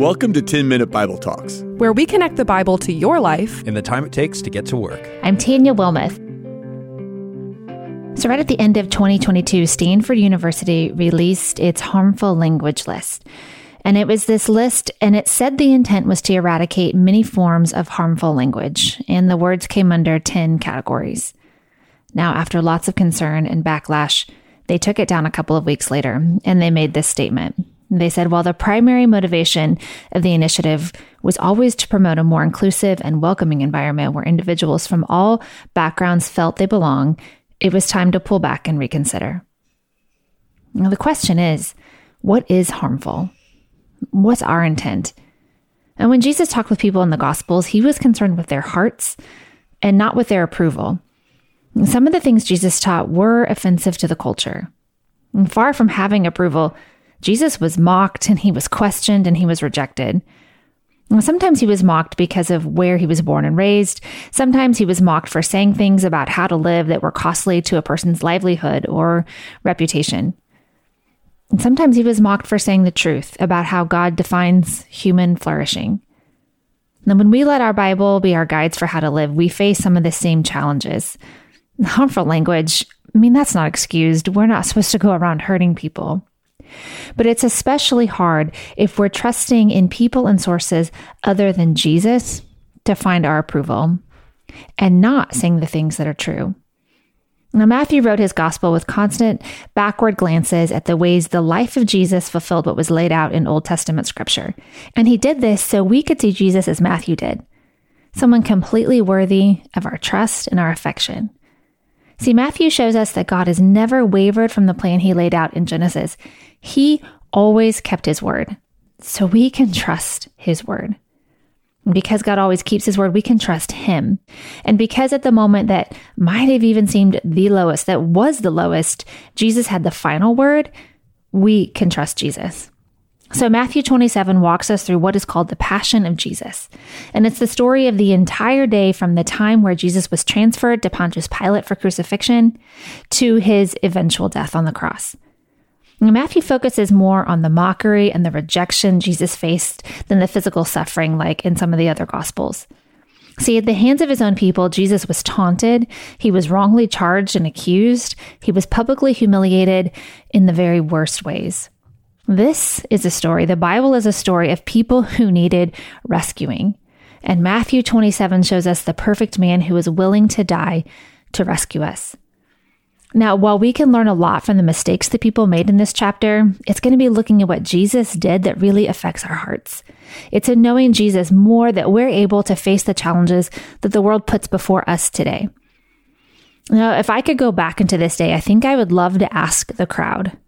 Welcome to 10 Minute Bible Talks, where we connect the Bible to your life in the time it takes to get to work. I'm Tanya Wilmoth. So, right at the end of 2022, Stanford University released its harmful language list. And it was this list, and it said the intent was to eradicate many forms of harmful language. And the words came under 10 categories. Now, after lots of concern and backlash, they took it down a couple of weeks later and they made this statement. They said, while the primary motivation of the initiative was always to promote a more inclusive and welcoming environment where individuals from all backgrounds felt they belong, it was time to pull back and reconsider. Now, the question is what is harmful? What's our intent? And when Jesus talked with people in the Gospels, he was concerned with their hearts and not with their approval. Some of the things Jesus taught were offensive to the culture. And far from having approval, Jesus was mocked and he was questioned and he was rejected. Sometimes he was mocked because of where he was born and raised. Sometimes he was mocked for saying things about how to live that were costly to a person's livelihood or reputation. And sometimes he was mocked for saying the truth about how God defines human flourishing. And when we let our Bible be our guides for how to live, we face some of the same challenges. Harmful language, I mean, that's not excused. We're not supposed to go around hurting people. But it's especially hard if we're trusting in people and sources other than Jesus to find our approval and not saying the things that are true. Now, Matthew wrote his gospel with constant backward glances at the ways the life of Jesus fulfilled what was laid out in Old Testament scripture. And he did this so we could see Jesus as Matthew did someone completely worthy of our trust and our affection. See, Matthew shows us that God has never wavered from the plan he laid out in Genesis. He always kept his word. So we can trust his word. And because God always keeps his word, we can trust him. And because at the moment that might have even seemed the lowest, that was the lowest, Jesus had the final word, we can trust Jesus. So, Matthew 27 walks us through what is called the Passion of Jesus. And it's the story of the entire day from the time where Jesus was transferred to Pontius Pilate for crucifixion to his eventual death on the cross. Matthew focuses more on the mockery and the rejection Jesus faced than the physical suffering, like in some of the other gospels. See, at the hands of his own people, Jesus was taunted, he was wrongly charged and accused, he was publicly humiliated in the very worst ways. This is a story, the Bible is a story of people who needed rescuing. And Matthew 27 shows us the perfect man who is willing to die to rescue us. Now, while we can learn a lot from the mistakes that people made in this chapter, it's going to be looking at what Jesus did that really affects our hearts. It's in knowing Jesus more that we're able to face the challenges that the world puts before us today. Now, if I could go back into this day, I think I would love to ask the crowd,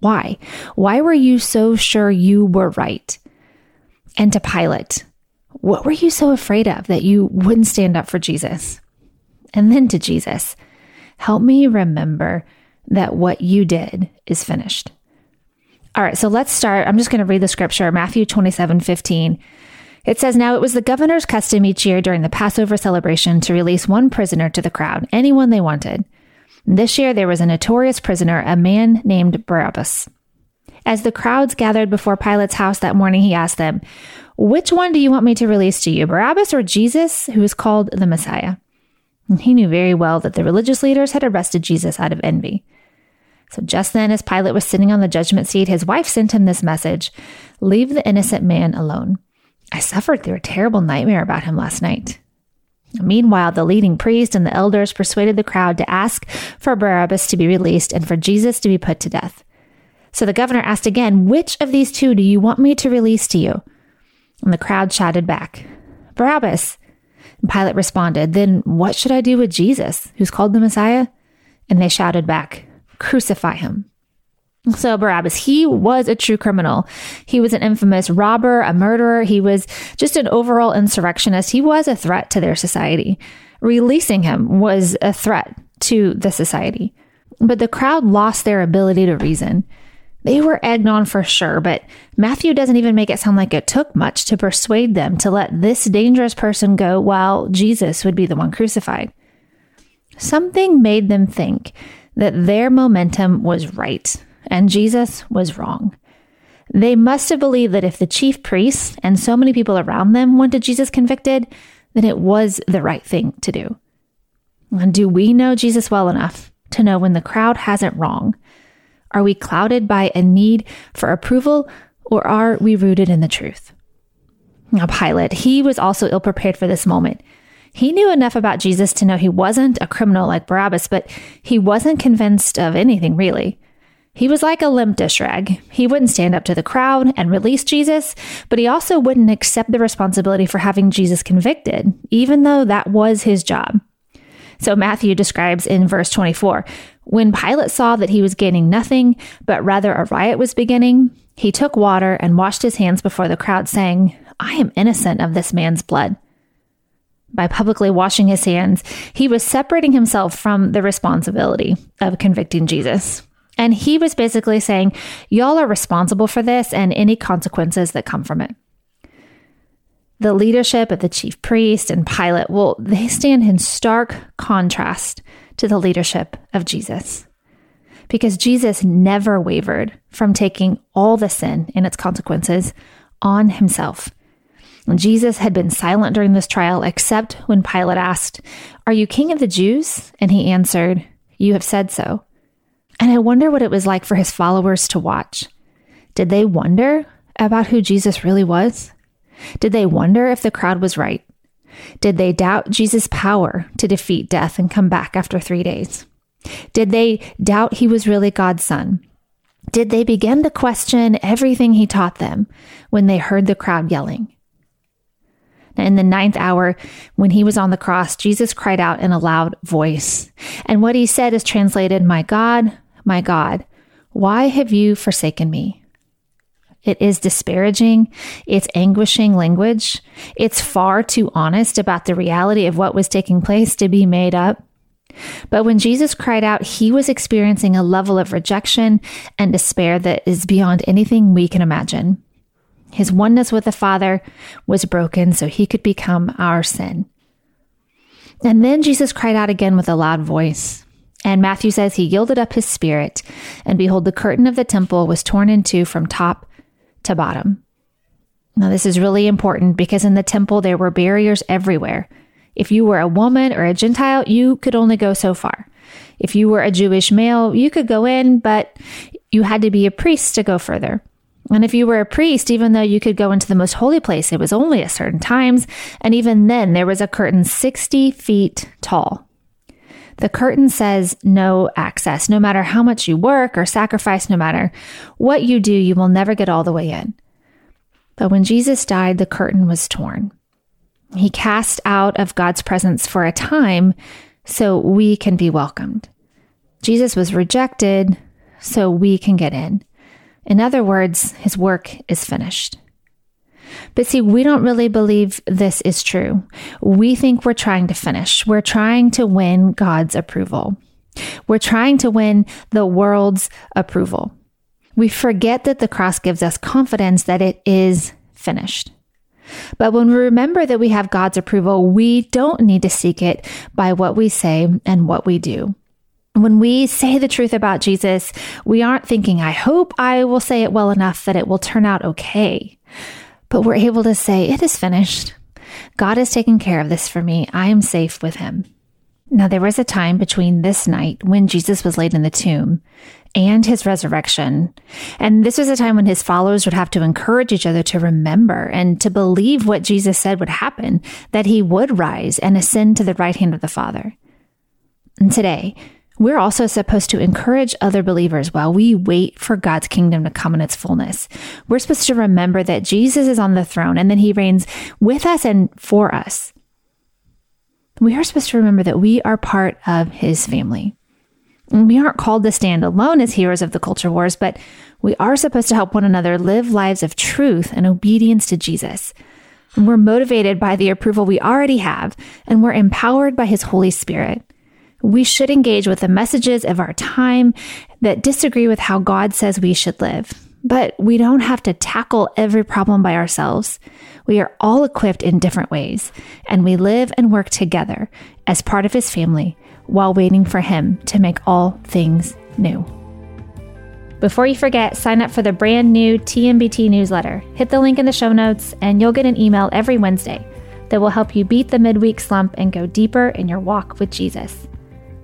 why? Why were you so sure you were right? And to Pilate, what were you so afraid of that you wouldn't stand up for Jesus? And then to Jesus, Help me remember that what you did is finished. All right, so let's start. I'm just going to read the scripture, Matthew 27 15. It says, Now it was the governor's custom each year during the Passover celebration to release one prisoner to the crowd, anyone they wanted. This year there was a notorious prisoner, a man named Barabbas. As the crowds gathered before Pilate's house that morning, he asked them, Which one do you want me to release to you, Barabbas or Jesus, who is called the Messiah? And he knew very well that the religious leaders had arrested Jesus out of envy. So just then, as Pilate was sitting on the judgment seat, his wife sent him this message Leave the innocent man alone. I suffered through a terrible nightmare about him last night. Meanwhile, the leading priest and the elders persuaded the crowd to ask for Barabbas to be released and for Jesus to be put to death. So the governor asked again, Which of these two do you want me to release to you? And the crowd shouted back, Barabbas. And Pilate responded, Then what should I do with Jesus, who's called the Messiah? And they shouted back, Crucify him. So Barabbas, he was a true criminal. He was an infamous robber, a murderer. He was just an overall insurrectionist. He was a threat to their society. Releasing him was a threat to the society. But the crowd lost their ability to reason. They were egged on for sure, but Matthew doesn't even make it sound like it took much to persuade them to let this dangerous person go while Jesus would be the one crucified. Something made them think that their momentum was right and Jesus was wrong. They must have believed that if the chief priests and so many people around them wanted Jesus convicted, then it was the right thing to do. And do we know Jesus well enough to know when the crowd has it wrong? Are we clouded by a need for approval or are we rooted in the truth? Now, Pilate, he was also ill prepared for this moment. He knew enough about Jesus to know he wasn't a criminal like Barabbas, but he wasn't convinced of anything really. He was like a limp dish rag. He wouldn't stand up to the crowd and release Jesus, but he also wouldn't accept the responsibility for having Jesus convicted, even though that was his job. So Matthew describes in verse 24 when Pilate saw that he was gaining nothing, but rather a riot was beginning, he took water and washed his hands before the crowd, saying, I am innocent of this man's blood. By publicly washing his hands, he was separating himself from the responsibility of convicting Jesus. And he was basically saying, Y'all are responsible for this and any consequences that come from it. The leadership of the chief priest and Pilate, well, they stand in stark contrast to the leadership of Jesus. Because Jesus never wavered from taking all the sin and its consequences on himself. Jesus had been silent during this trial, except when Pilate asked, Are you king of the Jews? And he answered, You have said so. And I wonder what it was like for his followers to watch. Did they wonder about who Jesus really was? Did they wonder if the crowd was right? Did they doubt Jesus' power to defeat death and come back after three days? Did they doubt he was really God's son? Did they begin to question everything he taught them when they heard the crowd yelling? In the ninth hour, when he was on the cross, Jesus cried out in a loud voice. And what he said is translated, My God, my God, why have you forsaken me? It is disparaging. It's anguishing language. It's far too honest about the reality of what was taking place to be made up. But when Jesus cried out, he was experiencing a level of rejection and despair that is beyond anything we can imagine. His oneness with the Father was broken so he could become our sin. And then Jesus cried out again with a loud voice. And Matthew says he yielded up his spirit, and behold, the curtain of the temple was torn in two from top to bottom. Now, this is really important because in the temple there were barriers everywhere. If you were a woman or a Gentile, you could only go so far. If you were a Jewish male, you could go in, but you had to be a priest to go further. And if you were a priest, even though you could go into the most holy place, it was only at certain times. And even then, there was a curtain 60 feet tall. The curtain says no access. No matter how much you work or sacrifice, no matter what you do, you will never get all the way in. But when Jesus died, the curtain was torn. He cast out of God's presence for a time so we can be welcomed. Jesus was rejected so we can get in. In other words, his work is finished. But see, we don't really believe this is true. We think we're trying to finish. We're trying to win God's approval. We're trying to win the world's approval. We forget that the cross gives us confidence that it is finished. But when we remember that we have God's approval, we don't need to seek it by what we say and what we do. When we say the truth about Jesus, we aren't thinking, I hope I will say it well enough that it will turn out okay but we're able to say, It is finished. God has taken care of this for me. I am safe with him. Now, there was a time between this night when Jesus was laid in the tomb and his resurrection. And this was a time when his followers would have to encourage each other to remember and to believe what Jesus said would happen, that he would rise and ascend to the right hand of the Father. And today, we're also supposed to encourage other believers while we wait for God's kingdom to come in its fullness. We're supposed to remember that Jesus is on the throne and that he reigns with us and for us. We are supposed to remember that we are part of his family. We aren't called to stand alone as heroes of the culture wars, but we are supposed to help one another live lives of truth and obedience to Jesus. And we're motivated by the approval we already have, and we're empowered by his Holy Spirit. We should engage with the messages of our time that disagree with how God says we should live. But we don't have to tackle every problem by ourselves. We are all equipped in different ways, and we live and work together as part of His family while waiting for Him to make all things new. Before you forget, sign up for the brand new TMBT newsletter. Hit the link in the show notes, and you'll get an email every Wednesday that will help you beat the midweek slump and go deeper in your walk with Jesus.